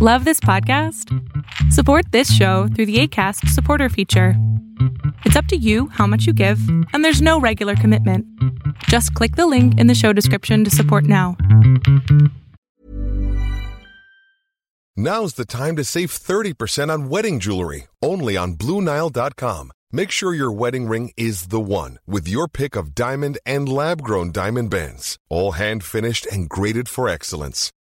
Love this podcast? Support this show through the ACAST supporter feature. It's up to you how much you give, and there's no regular commitment. Just click the link in the show description to support now. Now's the time to save 30% on wedding jewelry, only on BlueNile.com. Make sure your wedding ring is the one with your pick of diamond and lab grown diamond bands, all hand finished and graded for excellence.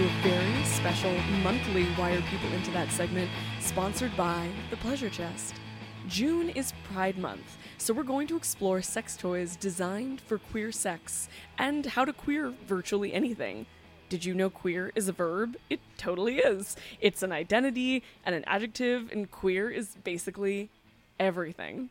to a very special monthly Why Are People Into That segment sponsored by The Pleasure Chest. June is Pride Month, so we're going to explore sex toys designed for queer sex and how to queer virtually anything. Did you know queer is a verb? It totally is. It's an identity and an adjective, and queer is basically everything.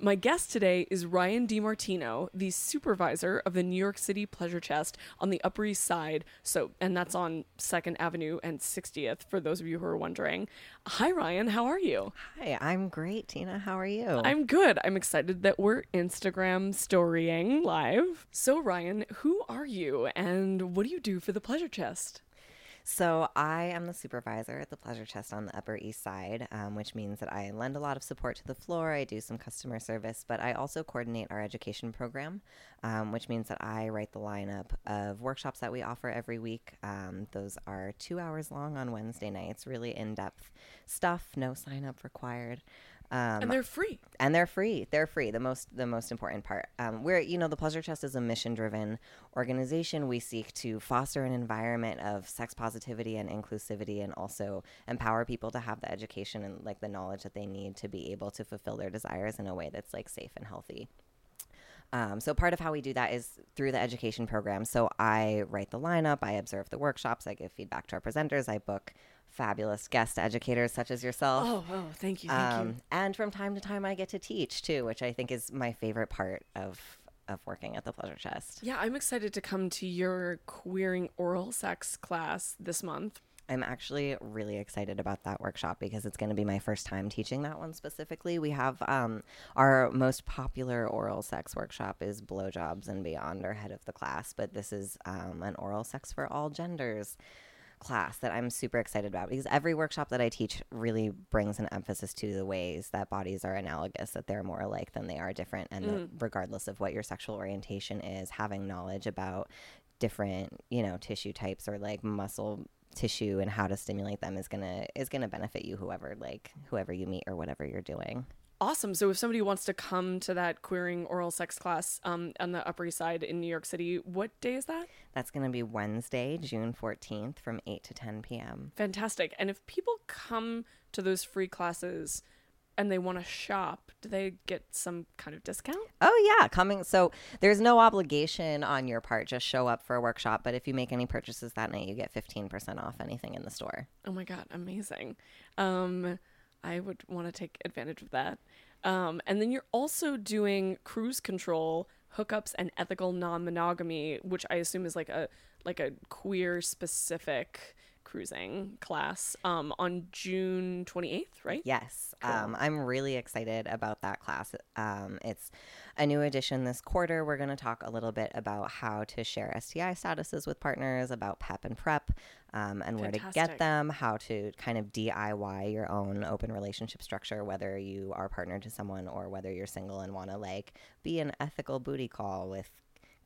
My guest today is Ryan DiMartino, the supervisor of the New York City Pleasure Chest on the Upper East Side. So, and that's on 2nd Avenue and 60th, for those of you who are wondering. Hi, Ryan. How are you? Hi, I'm great, Tina. How are you? I'm good. I'm excited that we're Instagram storying live. So, Ryan, who are you and what do you do for the Pleasure Chest? So, I am the supervisor at the Pleasure Chest on the Upper East Side, um, which means that I lend a lot of support to the floor. I do some customer service, but I also coordinate our education program, um, which means that I write the lineup of workshops that we offer every week. Um, those are two hours long on Wednesday nights, really in depth stuff, no sign up required. Um, And they're free. and they're free. They're free. The most the most important part. Um, we're you know the Pleasure Chest is a mission driven organization. We seek to foster an environment of sex positivity and inclusivity, and also empower people to have the education and like the knowledge that they need to be able to fulfill their desires in a way that's like safe and healthy. Um, so part of how we do that is through the education program. So I write the lineup, I observe the workshops, I give feedback to our presenters, I book fabulous guest educators such as yourself. Oh, oh, thank you. Thank you. Um, and from time to time, I get to teach too, which I think is my favorite part of of working at the Pleasure Chest. Yeah, I'm excited to come to your queering oral sex class this month. I'm actually really excited about that workshop because it's going to be my first time teaching that one specifically. We have um, our most popular oral sex workshop is blowjobs and beyond, our head of the class, but this is um, an oral sex for all genders class that I'm super excited about because every workshop that I teach really brings an emphasis to the ways that bodies are analogous, that they're more alike than they are different. And that mm-hmm. regardless of what your sexual orientation is, having knowledge about different, you know, tissue types or like muscle tissue and how to stimulate them is gonna is gonna benefit you whoever like whoever you meet or whatever you're doing. Awesome. So if somebody wants to come to that queering oral sex class um, on the Upper East Side in New York City, what day is that? That's gonna be Wednesday, June 14th from 8 to 10 p.m. Fantastic. And if people come to those free classes and they want to shop, do they get some kind of discount? Oh yeah, coming. So there's no obligation on your part. Just show up for a workshop. But if you make any purchases that night, you get 15% off anything in the store. Oh my God, amazing. Um, I would want to take advantage of that. Um, and then you're also doing cruise control hookups and ethical non-monogamy, which I assume is like a like a queer specific cruising class um, on June 28th, right? Yes, um, I'm really excited about that class. Um, it's a new edition this quarter. We're going to talk a little bit about how to share STI statuses with partners, about PEP and PrEP, um, and where to get them, how to kind of DIY your own open relationship structure, whether you are partnered to someone or whether you're single and want to like be an ethical booty call with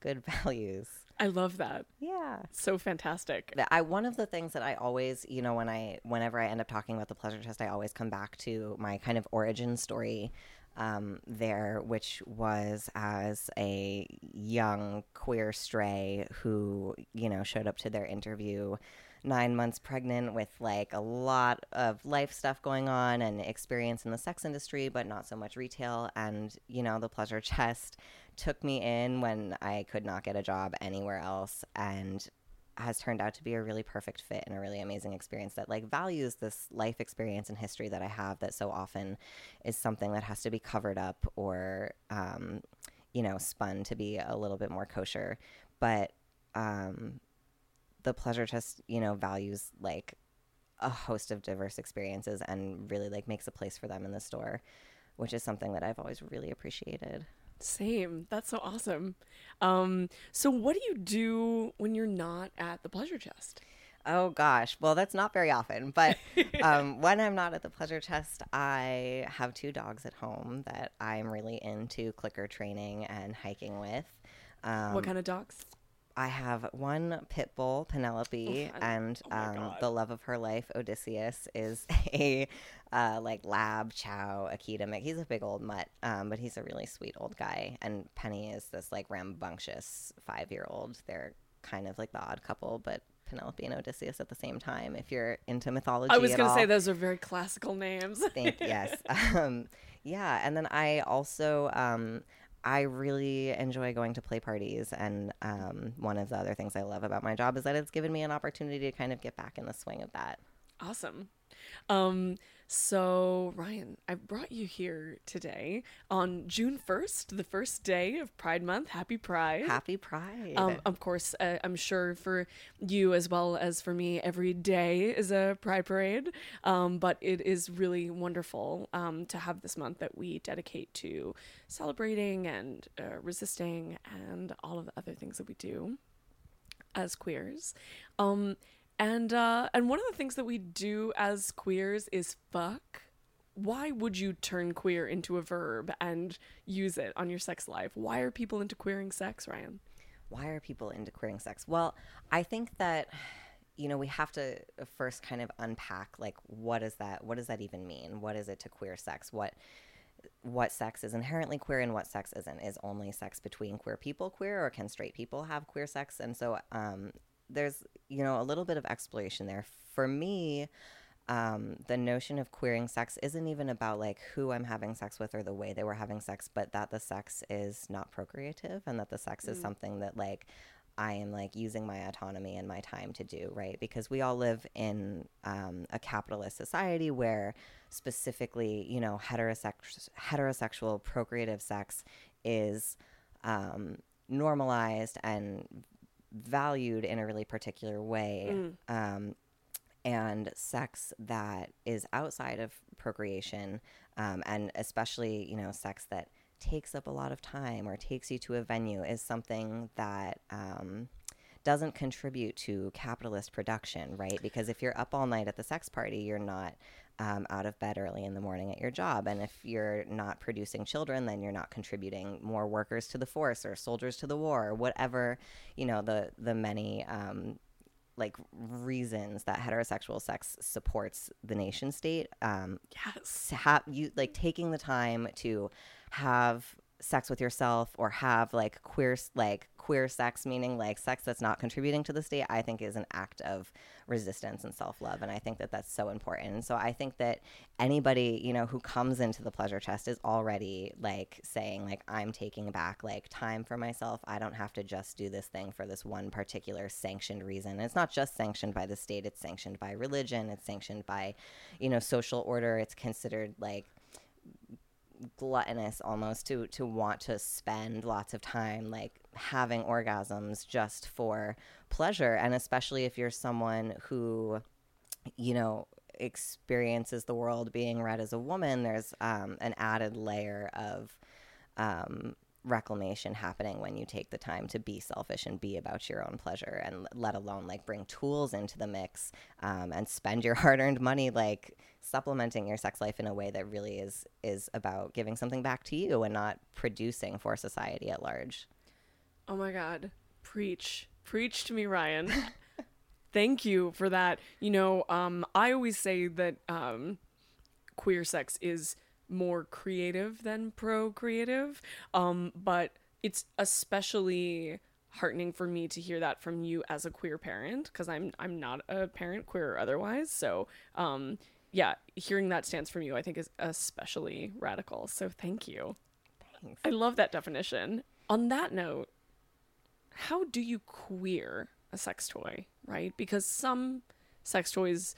good values. I love that. Yeah. So fantastic. I one of the things that I always, you know, when I whenever I end up talking about the pleasure chest, I always come back to my kind of origin story um, there, which was as a young queer stray who, you know, showed up to their interview nine months pregnant with like a lot of life stuff going on and experience in the sex industry, but not so much retail. And, you know, the pleasure chest took me in when I could not get a job anywhere else and has turned out to be a really perfect fit and a really amazing experience that like values this life experience and history that I have that so often is something that has to be covered up or um, you know spun to be a little bit more kosher. But um, the pleasure chest, you know, values like a host of diverse experiences and really like makes a place for them in the store, which is something that I've always really appreciated. Same. That's so awesome. Um, so what do you do when you're not at the pleasure chest? Oh gosh, well that's not very often, but um, when I'm not at the pleasure chest, I have two dogs at home that I'm really into clicker training and hiking with. Um, what kind of dogs? I have one pit bull, Penelope, Oh, and oh um, the love of her life, Odysseus, is a uh, like lab chow Akita mix. He's a big old mutt, um, but he's a really sweet old guy. And Penny is this like rambunctious five year old. They're kind of like the odd couple, but Penelope and Odysseus at the same time. If you're into mythology, I was going to say those are very classical names. Thank yes. Um, yeah, and then I also um, I really enjoy going to play parties, and um, one of the other things I love about my job is that it's given me an opportunity to kind of get back in the swing of that. Awesome. Um, so Ryan, I brought you here today on June 1st, the first day of Pride Month. Happy Pride. Happy Pride! Um, of course, uh, I'm sure for you as well as for me, every day is a pride parade. Um, but it is really wonderful um, to have this month that we dedicate to celebrating and uh, resisting and all of the other things that we do as queers. And uh, and one of the things that we do as queers is fuck. Why would you turn queer into a verb and use it on your sex life? Why are people into queering sex, Ryan? Why are people into queering sex? Well, I think that you know we have to first kind of unpack like what is that? What does that even mean? What is it to queer sex? What what sex is inherently queer and what sex isn't is only sex between queer people queer or can straight people have queer sex and so um, there's you know a little bit of exploration there for me um, the notion of queering sex isn't even about like who i'm having sex with or the way they were having sex but that the sex is not procreative and that the sex is something that like I am like using my autonomy and my time to do, right? Because we all live in um, a capitalist society where specifically, you know, heterosex- heterosexual procreative sex is um, normalized and valued in a really particular way. Um, and sex that is outside of procreation, um, and especially, you know, sex that takes up a lot of time or takes you to a venue is something that um, doesn't contribute to capitalist production, right? Because if you're up all night at the sex party, you're not um, out of bed early in the morning at your job. And if you're not producing children, then you're not contributing more workers to the force or soldiers to the war or whatever, you know, the, the many um, like reasons that heterosexual sex supports the nation state um Yes. have you like taking the time to have sex with yourself or have like queer like queer sex meaning like sex that's not contributing to the state i think is an act of resistance and self-love and i think that that's so important. And so i think that anybody you know who comes into the pleasure chest is already like saying like i'm taking back like time for myself. I don't have to just do this thing for this one particular sanctioned reason. And it's not just sanctioned by the state it's sanctioned by religion it's sanctioned by you know social order it's considered like gluttonous almost to to want to spend lots of time like having orgasms just for pleasure. And especially if you're someone who you know experiences the world being read as a woman there's um, an added layer of um, reclamation happening when you take the time to be selfish and be about your own pleasure and let alone like bring tools into the mix um, and spend your hard-earned money like supplementing your sex life in a way that really is is about giving something back to you and not producing for society at large Oh my God. Preach. Preach to me, Ryan. Thank you for that. You know, um, I always say that um, queer sex is more creative than procreative, um, but it's especially heartening for me to hear that from you as a queer parent because I'm I'm not a parent, queer or otherwise. So, um, yeah, hearing that stance from you, I think, is especially radical. So, thank you. Thanks. I love that definition. On that note, how do you queer? a sex toy, right? Because some sex toys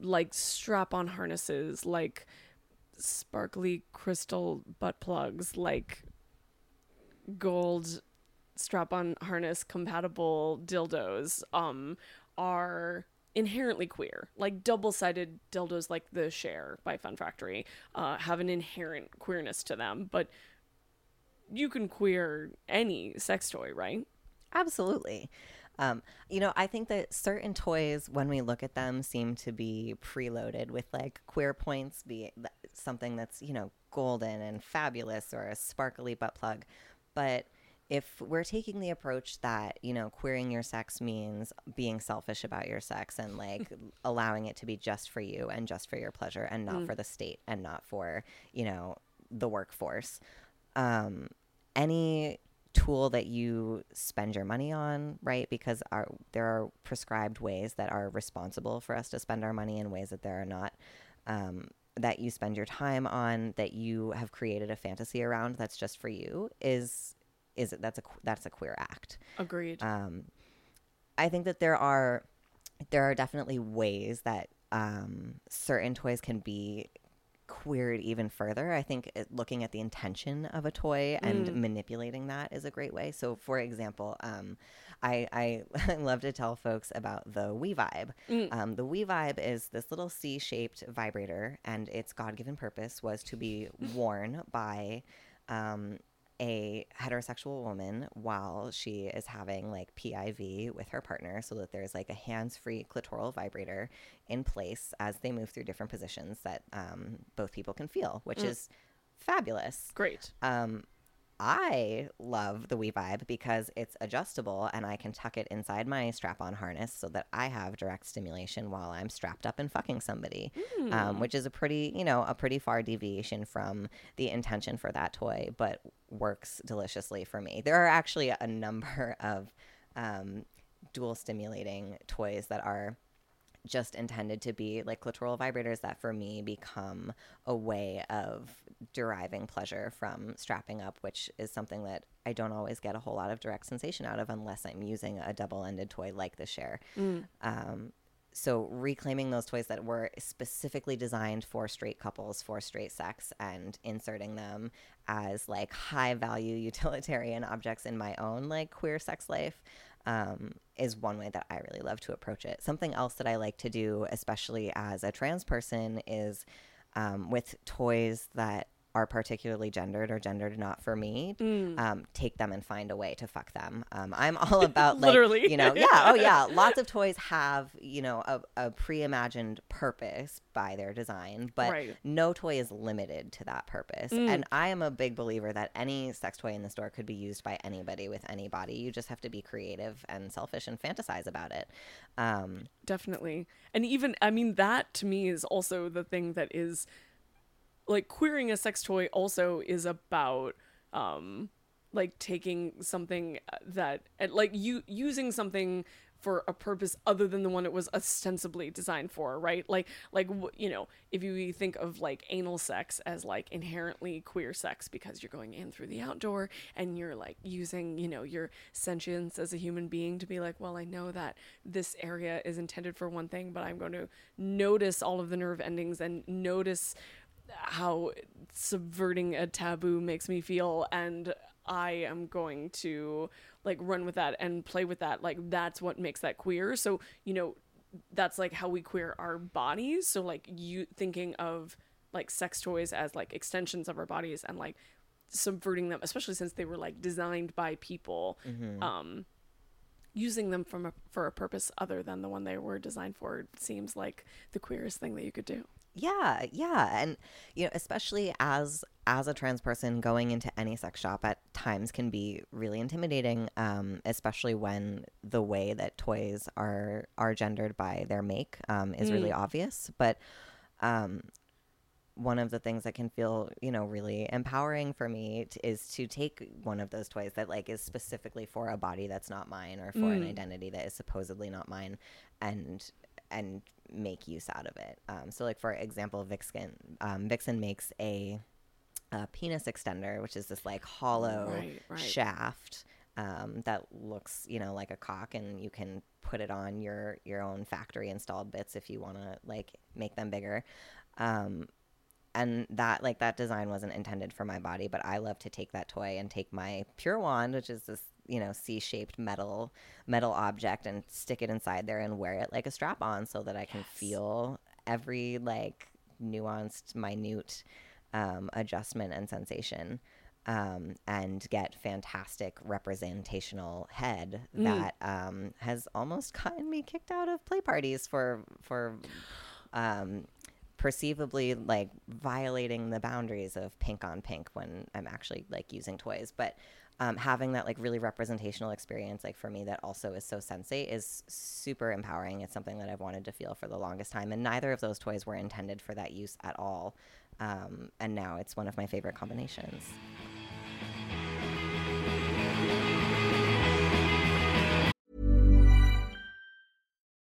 like strap on harnesses, like sparkly crystal butt plugs, like gold strap on harness compatible dildos um are inherently queer. Like double sided dildos like the Share by Fun Factory uh, have an inherent queerness to them, but you can queer any sex toy, right? Absolutely. Um, you know, I think that certain toys, when we look at them, seem to be preloaded with like queer points, be something that's, you know, golden and fabulous or a sparkly butt plug. But if we're taking the approach that, you know, queering your sex means being selfish about your sex and like allowing it to be just for you and just for your pleasure and not for the state and not for, you know, the workforce. Um, any tool that you spend your money on, right? Because our, there are prescribed ways that are responsible for us to spend our money and ways that there are not. Um, that you spend your time on, that you have created a fantasy around that's just for you, is is that's a that's a queer act. Agreed. Um, I think that there are there are definitely ways that um, certain toys can be queered even further. I think it, looking at the intention of a toy and manipulating that is a great way. So, for example, um, I, I love to tell folks about the We Vibe. Um, the We Vibe is this little C shaped vibrator, and its God given purpose was to be worn by. Um, a heterosexual woman while she is having like PIV with her partner so that there's like a hands free clitoral vibrator in place as they move through different positions that um, both people can feel, which is fabulous. Great. Um, I love the We Vibe because it's adjustable and I can tuck it inside my strap on harness so that I have direct stimulation while I'm strapped up and fucking somebody, um, which is a pretty, you know, a pretty far deviation from the intention for that toy, but works deliciously for me. There are actually a number of um, dual stimulating toys that are just intended to be like clitoral vibrators that for me become a way of deriving pleasure from strapping up, which is something that I don't always get a whole lot of direct sensation out of unless I'm using a double ended toy like the Share. Um, so reclaiming those toys that were specifically designed for straight couples for straight sex and inserting them as like high value utilitarian objects in my own like queer sex life um, is one way that I really love to approach it. Something else that I like to do, especially as a trans person, is um, with toys that are particularly gendered or gendered not for me, um, take them and find a way to fuck them. Um, I'm all about like, Literally. you know, yeah, oh yeah. Lots of toys have, you know, a, a pre-imagined purpose by their design, but Right. no toy is limited to that purpose. And I am a big believer that any sex toy in the store could be used by anybody with any body. You just have to be creative and selfish and fantasize about it. Um, Definitely. And even, I mean, that to me is also the thing that is like queering a sex toy also is about, um, like taking something that, like you using something for a purpose other than the one it was ostensibly designed for, right? Like, like you know, if you think of like anal sex as like inherently queer sex because you're going in through the outdoor and you're like using, you know, your sentience as a human being to be like, well, I know that this area is intended for one thing, but I'm going to notice all of the nerve endings and notice how subverting a taboo makes me feel and I am going to like run with that and play with that. Like that's what makes that queer. So, you know, that's like how we queer our bodies. So like you thinking of like sex toys as like extensions of our bodies and like subverting them, especially since they were like designed by people, um using them from a, for a purpose other than the one they were designed for seems like the queerest thing that you could do. Yeah, yeah, and you know, especially as as a trans person going into any sex shop at times can be really intimidating, um, especially when the way that toys are are gendered by their make um, is really obvious. But um, one of the things that can feel you know really empowering for me t- is to take one of those toys that like is specifically for a body that's not mine or for an identity that is supposedly not mine and and make use out of it um, so like for example vixen um, vixen makes a, a penis extender which is this like hollow Right, right. shaft um, that looks, you know, like a cock, and you can put it on your your own factory installed bits if you want to like make them bigger. Um, and that like that design wasn't intended for my body, but I love to take that toy and take my pure wand, which is this you know c-shaped metal metal object and stick it inside there and wear it like a strap on so that i can feel every like nuanced minute um, adjustment and sensation um, and get fantastic representational head that um, has almost gotten me kicked out of play parties for for um, perceivably like violating the boundaries of pink on pink when I'm actually like using toys. But um, having that like really representational experience, like for me, that also is so sensate is super empowering. It's something that I've wanted to feel for the longest time. And neither of those toys were intended for that use at all. Um, and now it's one of my favorite combinations.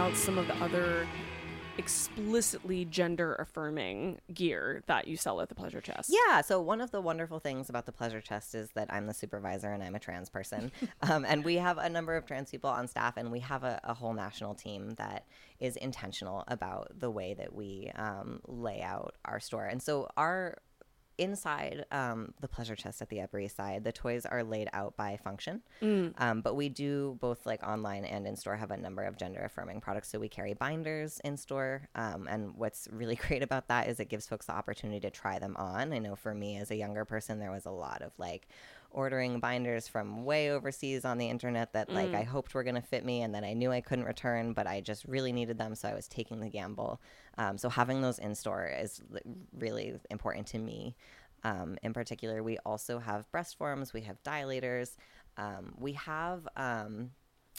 about some of the other explicitly gender affirming gear that you sell at the pleasure chest. Yeah. So one of the wonderful things about the pleasure chest is that I'm the supervisor and I'm a trans person, um, and we have a number of trans people on staff, and we have a, a whole national team that is intentional about the way that we um, lay out our store. And so our inside um, the pleasure chest at the Upper East Side, the toys are laid out by function. Um, but we do both like online and in store have a number of gender affirming products. So we carry binders in store. Um, and what's really great about that is it gives folks the opportunity to try them on. I know for me as a younger person, there was a lot of like, ordering binders from way overseas on the internet that like I hoped were going to fit me and that I knew I couldn't return, but I just really needed them, so I was taking the gamble. Um, so having those in store is really important to me. Um, in particular, we also have breast forms, we have dilators, um, we have. Um,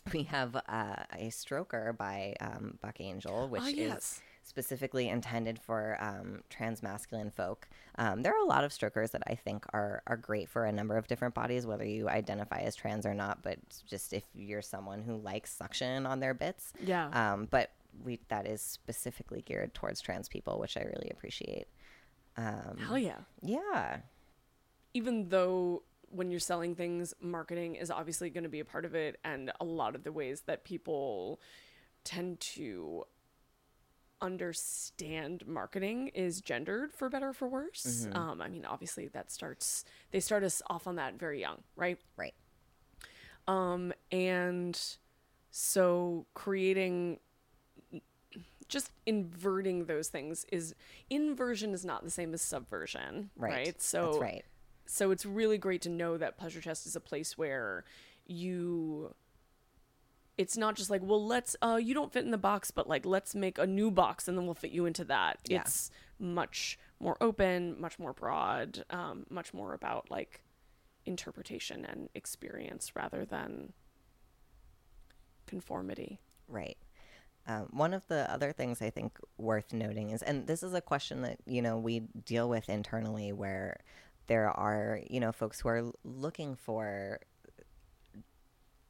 we have uh, a stroker by um, Buck Angel, which is yes. Specifically intended for um, trans masculine folk. Um, there are a lot of strokers that I think are are great for a number of different bodies, whether you identify as trans or not. But just if you're someone who likes suction on their bits, Yeah. Um, but we that is specifically geared towards trans people, which I really appreciate. Um, Hell yeah. yeah, even though when you're selling things, marketing is obviously going to be a part of it, and a lot of the ways that people tend to understand marketing is gendered for better or for worse. Um, I mean, obviously that starts they start us off on that very young, right? right. Um, and so creating just inverting those things is inversion is not the same as subversion, Right. right? So That's right. so it's really great to know that pleasure chest is a place where you it's not just like well let's uh you don't fit in the box but like let's make a new box and then we'll fit you into that Yeah. it's much more open much more broad um much more about like interpretation and experience rather than conformity Right. Um, one of the other things I think worth noting is, and this is a question that you know we deal with internally, where there are you know folks who are looking for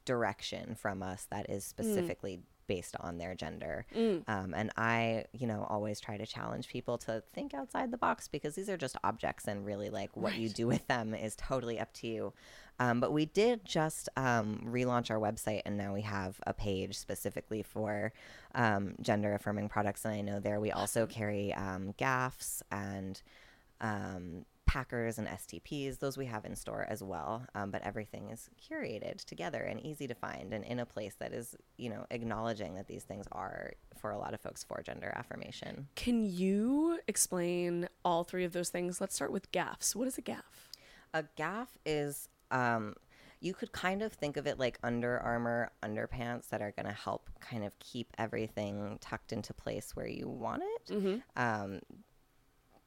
direction from us that is specifically based on their gender. Um, and I, you know, always try to challenge people to think outside the box because these are just objects and really like what you do with them is totally up to you. Um, but we did just um, relaunch our website and now we have a page specifically for um, gender affirming products. And I know there we also carry um, gaffs and um, packers and STPs. Those we have in store as well. Um, but everything is curated together and easy to find and in a place that is, you know, acknowledging that these things are for a lot of folks for gender affirmation. can you explain all three of those things let's start with gaffs what is a gaff A gaff is um, you could kind of think of it like Under Armour underpants that are going to help kind of keep everything tucked into place where you want it. Um,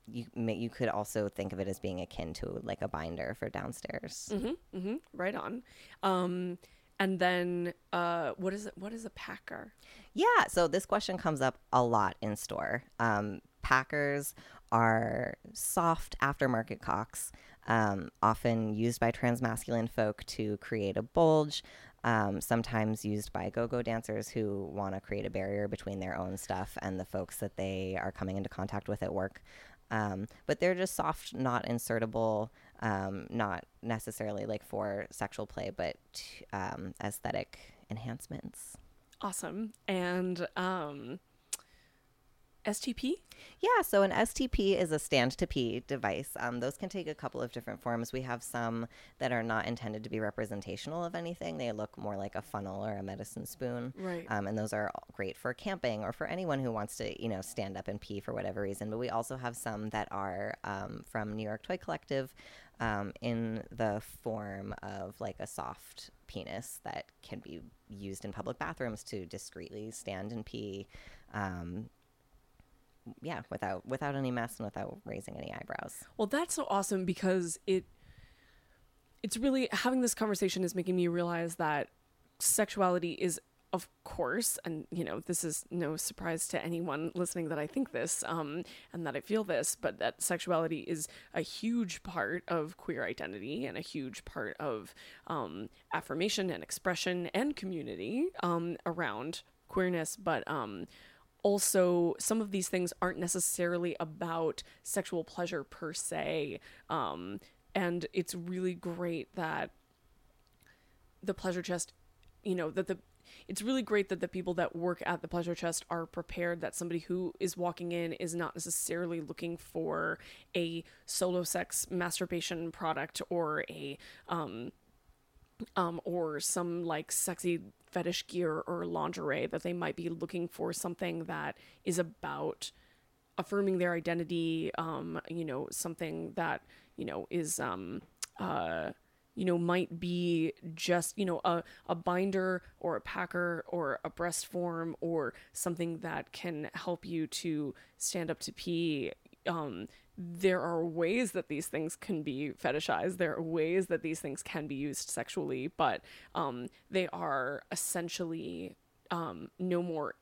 you may, you could also think of it as being akin to like a binder for downstairs. Mm-hmm, right on. Um, and then uh, what is it? What is a packer? Yeah, so this question comes up a lot in store. Um, packers are soft aftermarket cocks, um, often used by transmasculine folk to create a bulge. Um, sometimes used by go-go dancers who want to create a barrier between their own stuff and the folks that they are coming into contact with at work. Um, but they're just soft, not insertable, um, not necessarily like for sexual play, but um, aesthetic enhancements. Awesome. And um, STP? Yeah, so an STP is a stand to pee device. Um, those can take a couple of different forms. We have some that are not intended to be representational of anything. They look more like a funnel or a medicine spoon. Right. Um, and those are great for camping or for anyone who wants to, you know, stand up and pee for whatever reason. But we also have some that are um, from New York Toy Collective um, in the form of like a soft penis that can be used in public bathrooms to discreetly stand and pee. Um, yeah, without without any mess and without raising any eyebrows. Well, that's so awesome because it it's really having this conversation is making me realize that sexuality is of course and you know this is no surprise to anyone listening that i think this um, and that i feel this but that sexuality is a huge part of queer identity and a huge part of um, affirmation and expression and community um, around queerness but um, also some of these things aren't necessarily about sexual pleasure per se um, and it's really great that the pleasure chest you know that the it's really great that the people that work at the pleasure chest are prepared that somebody who is walking in is not necessarily looking for a solo sex masturbation product or a um um or some like sexy fetish gear or lingerie that they might be looking for something that is about affirming their identity um you know something that you know is um uh you know might be just you know a, a binder or a packer or a breast form or something that can help you to stand up to pee um there are ways that these things can be fetishized there are ways that these things can be used sexually but um they are essentially um no more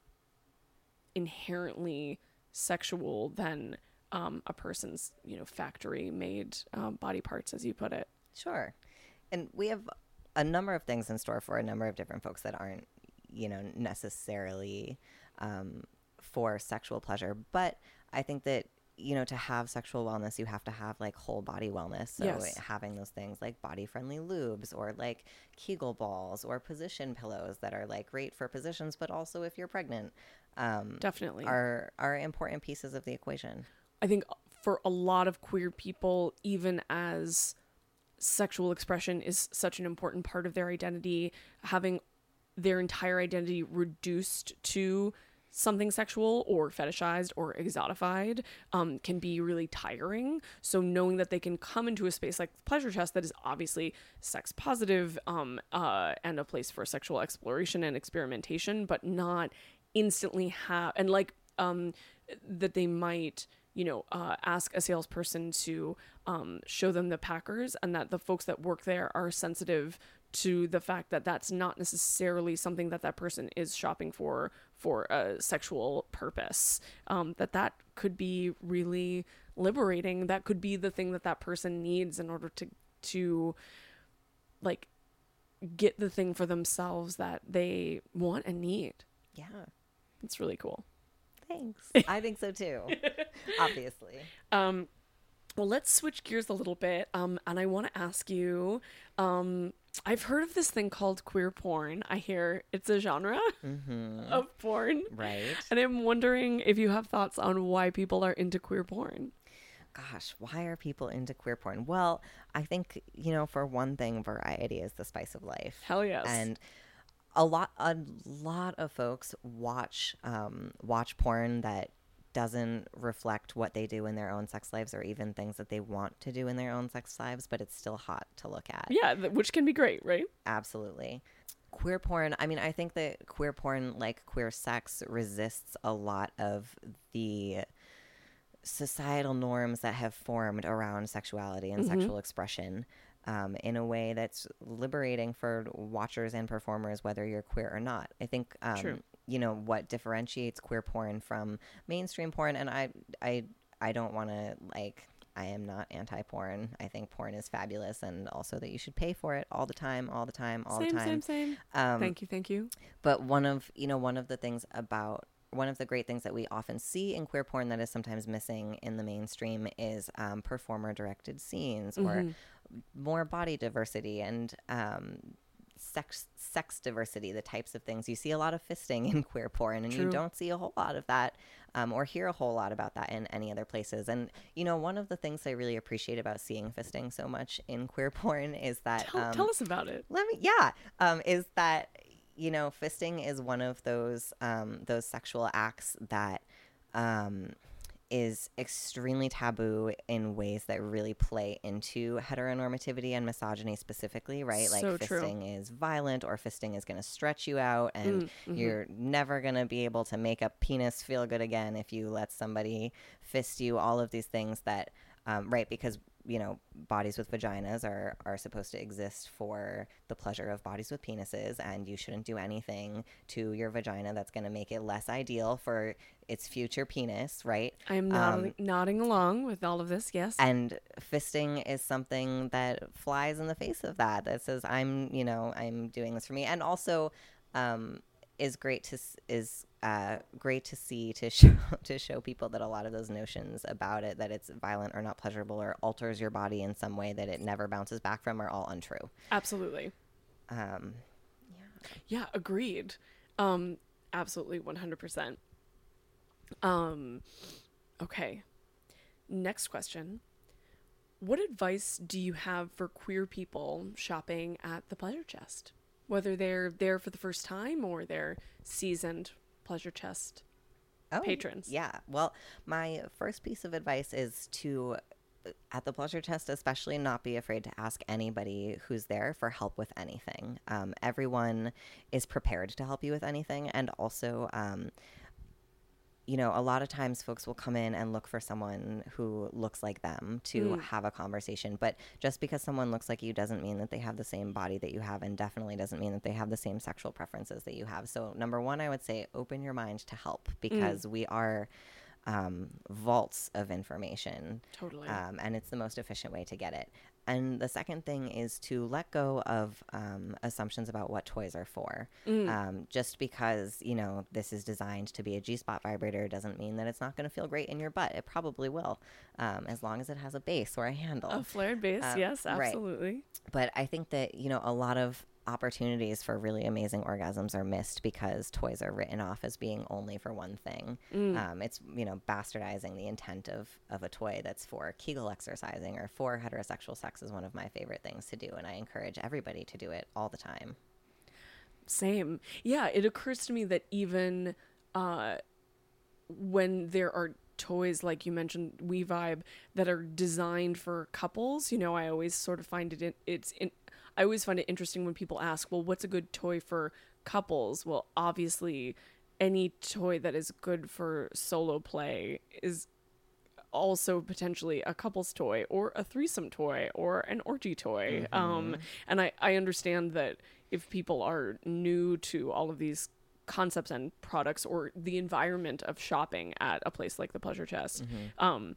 inherently sexual than um, a person's you know factory made um, body parts as you put it Sure. And we have a number of things in store for a number of different folks that aren't, you know, necessarily um, for sexual pleasure. But I think that, you know, to have sexual wellness, you have to have like whole body wellness. So Yes. having those things like body friendly lubes or like Kegel balls or position pillows that are like great for positions, but also if you're pregnant, um, definitely are are important pieces of the equation. I think for a lot of queer people, even as sexual expression is such an important part of their identity, having their entire identity reduced to something sexual or fetishized or exotified um, can be really tiring. So knowing that they can come into a space like Pleasure Chest that is obviously sex positive um, uh, and a place for sexual exploration and experimentation, but not instantly have and like um, that they might you know, uh, ask a salesperson to um, show them the Packers, and that the folks that work there are sensitive to the fact that that's not necessarily something that that person is shopping for for a sexual purpose. Um, that that could be really liberating. That could be the thing that that person needs in order to to like get the thing for themselves that they want and need. Yeah. It's really cool. Thanks. I think so too. Obviously. Um, well, let's switch gears a little bit. Um, and I want to ask you. Um, I've heard of this thing called queer porn. I hear it's a genre of porn, Right. and I'm wondering if you have thoughts on why people are into queer porn. Gosh, why are people into queer porn? Well, I think, you know, for one thing, variety is the spice of life. Hell yes. And a lot a lot of folks watch um watch porn that doesn't reflect what they do in their own sex lives or even things that they want to do in their own sex lives, but it's still hot to look at. Yeah, which can be great, right? Absolutely. Queer porn, I mean, I think that queer porn, like queer sex, resists a lot of the societal norms that have formed around sexuality and sexual expression um, in a way that's liberating for watchers and performers, whether you're queer or not. I think, um, True. You know, what differentiates queer porn from mainstream porn, and I, I, I don't want to like. I am not anti-porn. I think porn is fabulous, and also that you should pay for it all the time, all the time, all same, the time. same, same. Um, thank you, thank you. but one of you know one of the things about one of the great things that we often see in queer porn that is sometimes missing in the mainstream is um, performer directed scenes or more body diversity and um, sex sex diversity the types of things. You see a lot of fisting in queer porn and you don't see a whole lot of that um, or hear a whole lot about that in any other places. And you know one of the things i really appreciate about seeing fisting so much in queer porn is that Tell, um, tell us about it. let me yeah um is that you know fisting is one of those um those sexual acts that um is extremely taboo in ways that really play into heteronormativity and misogyny specifically right like So true. fisting is violent or fisting is going to stretch you out and you're never going to be able to make a penis feel good again if you let somebody fist you all of these things that um, right because you know bodies with vaginas are are supposed to exist for the pleasure of bodies with penises and you shouldn't do anything to your vagina that's going to make it less ideal for its future penis right I am nodding, nodding along with all of this. Yes. and fisting is something that flies in the face of that that says i'm you know i'm doing this for me and also um is great to is uh, great to see to show to show people that a lot of those notions about it that it's violent or not pleasurable or alters your body in some way that it never bounces back from are all untrue. Absolutely. Um, Yeah, agreed. Um, absolutely, one hundred percent. Um, okay. Next question: What advice do you have for queer people shopping at the Pleasure Chest, whether they're there for the first time or they're seasoned Pleasure Chest Oh, patrons? Yeah. Well, my first piece of advice is to, uh, at the pleasure chest especially not be afraid to ask anybody who's there for help with anything. Um, everyone is prepared to help you with anything. And also, um, you know, a lot of times folks will come in and look for someone who looks like them to have a conversation. But just because someone looks like you doesn't mean that they have the same body that you have, and definitely doesn't mean that they have the same sexual preferences that you have. So, number one, I would say open your mind to help because we are um, vaults of information. Totally. Um, and it's the most efficient way to get it. And the second thing is to let go of um, assumptions about what toys are for. Um, just because, you know, this is designed to be a G spot vibrator doesn't mean that it's not going to feel great in your butt. It probably will, um, as long as it has a base or a handle a flared base, uh, yes, right. absolutely. but I think that you know a lot of opportunities for really amazing orgasms are missed because toys are written off as being only for one thing. Um, it's you know bastardizing the intent of of a toy that's for Kegel exercising or for heterosexual sex is one of my favorite things to do, and I encourage everybody to do it all the time. Same. Yeah, it occurs to me that even uh, when there are toys like you mentioned, We Vibe, that are designed for couples, you know, I always sort of find it in, it's in, I always find it interesting when people ask, well, what's a good toy for couples? Well, obviously, any toy that is good for solo play is also potentially a couple's toy or a threesome toy or an orgy toy. Um, and I, I understand that if people are new to all of these concepts and products or the environment of shopping at a place like the Pleasure Chest, um,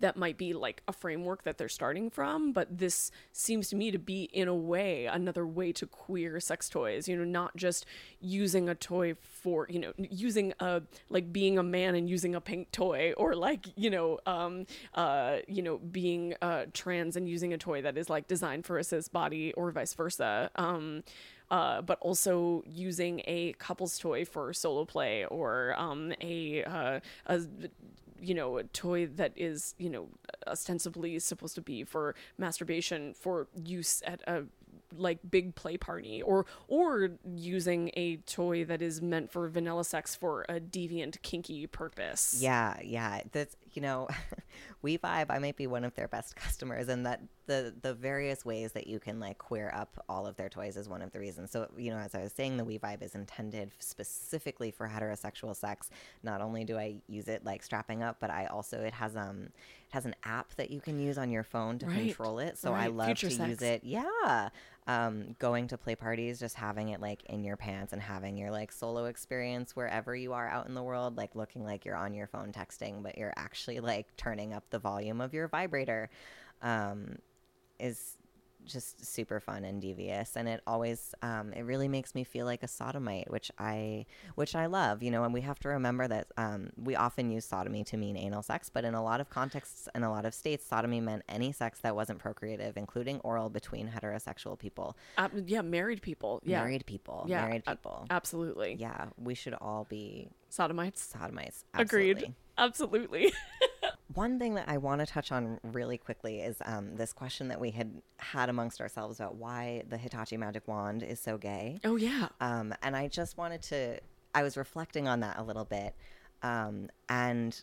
that might be like a framework that they're starting from, but this seems to me to be, in a way, another way to queer sex toys. You know, not just using a toy for, you know, using a like being a man and using a pink toy, or like you know, um, uh, you know, being uh trans and using a toy that is like designed for a cis body, or vice versa. Um, uh, but also using a couple's toy for solo play or um, a, uh, a you know a toy that is you know ostensibly supposed to be for masturbation for use at a like big play party or or using a toy that is meant for vanilla sex for a deviant kinky purpose. Yeah, yeah. That's you know, We Vibe. I might be one of their best customers, and that the the various ways that you can like queer up all of their toys is one of the reasons. So you know, as I was saying, the We Vibe is intended specifically for heterosexual sex. Not only do I use it like strapping up, but I also it has um it has an app that you can use on your phone to Right, control it. So I love Future to sex. use it. Yeah. Um, going to play parties, just having it like in your pants and having your like solo experience wherever you are out in the world, like looking like you're on your phone texting, but you're actually like turning up the volume of your vibrator, um, is just super fun and devious and it always um, it really makes me feel like a sodomite which i which i love you know and we have to remember that um, we often use sodomy to mean anal sex but in a lot of contexts in a lot of states sodomy meant any sex that wasn't procreative including oral between heterosexual people yeah, married people. Yeah. married people yeah, married people absolutely. yeah we should all be Sodomites. sodomites Agreed. absolutely. One thing that I want to touch on really quickly is um, this question that we had had amongst ourselves about why the Hitachi magic wand is so gay. oh yeah. Um, and I just wanted to, I was reflecting on that a little bit. Um, and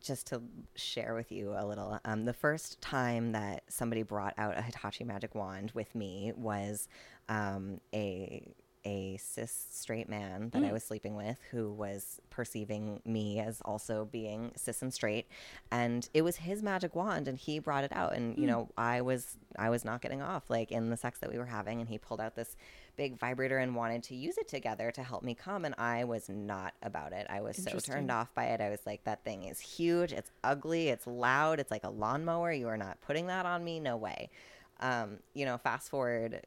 just to share with you a little, um, the first time that somebody brought out a Hitachi magic wand with me was um, a a cis straight man that I was sleeping with who was perceiving me as also being cis and straight. And it was his magic wand and he brought it out. And you know I was I was not getting off like in the sex that we were having. And he pulled out this big vibrator and wanted to use it together to help me come. And I was not about it. I was so turned off by it. I was like that thing is huge, it's ugly, it's loud, it's like a lawnmower. You are not putting that on me, no way. Um, you know, fast forward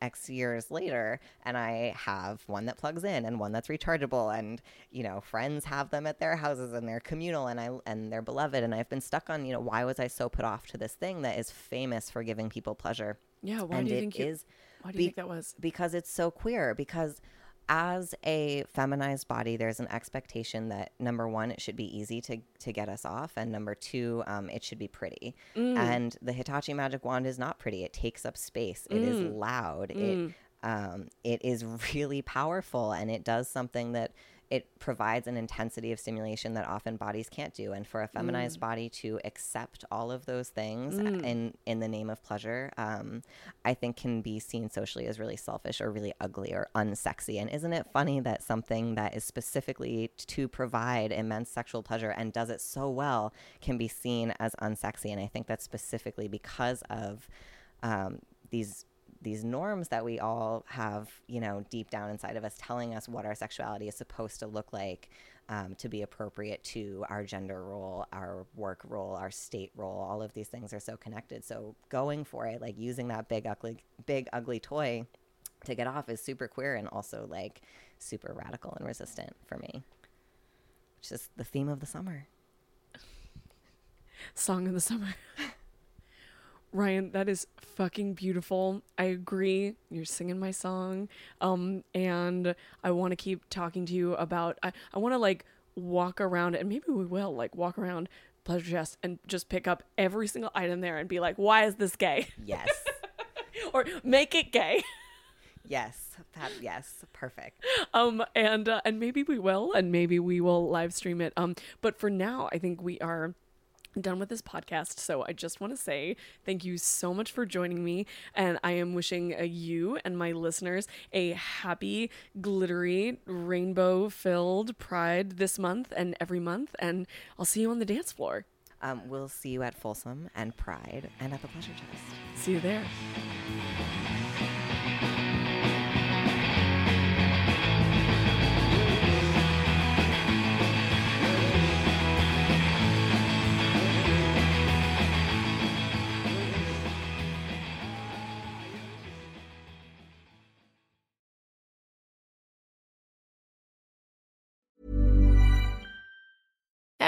X years later, and I have one that plugs in and one that's rechargeable, and you know, friends have them at their houses and they're communal, and I and they're beloved, and I've been stuck on, you know, why was I so put off to this thing that is famous for giving people pleasure? Yeah. Why and do you think you, is Why do you be- think that was? because it's so queer because as a feminized body there's an expectation that number one it should be easy to, to get us off and number two um, it should be pretty. And the hitachi magic wand is not pretty. It takes up space. It is loud. It um, it is really powerful and it does something that it provides an intensity of stimulation that often bodies can't do. And for a feminized body to accept all of those things in in the name of pleasure um, i think can be seen socially as really selfish or really ugly or unsexy. And isn't it funny that something that is specifically to provide immense sexual pleasure and does it so well can be seen as unsexy? And i think that's specifically because of um, these these norms that we all have, you know, deep down inside of us, telling us what our sexuality is supposed to look like um, to be appropriate to our gender role, our work role, our state role. All of these things are so connected. So going for it, like using that big ugly, big ugly toy to get off, is super queer and also like super radical and resistant for me. Which is the theme of the summer. Song of the summer. Ryan, that is fucking beautiful. I agree. You're singing my song. Um, and I want to keep talking to you about I, I want to like walk around and maybe we will like walk around pleasure chest and just pick up every single item there and be like, why is this gay? Yes. or make it gay. yes. That, yes. Perfect. um and uh, and maybe we will and maybe we will live stream it um but for now i think we are done with this podcast so i just want to say thank you so much for joining me and i am wishing uh, you and my listeners a happy glittery rainbow filled pride this month and every month and i'll see you on the dance floor Um, we'll see you at Folsom and Pride and at the Pleasure Chest. see you there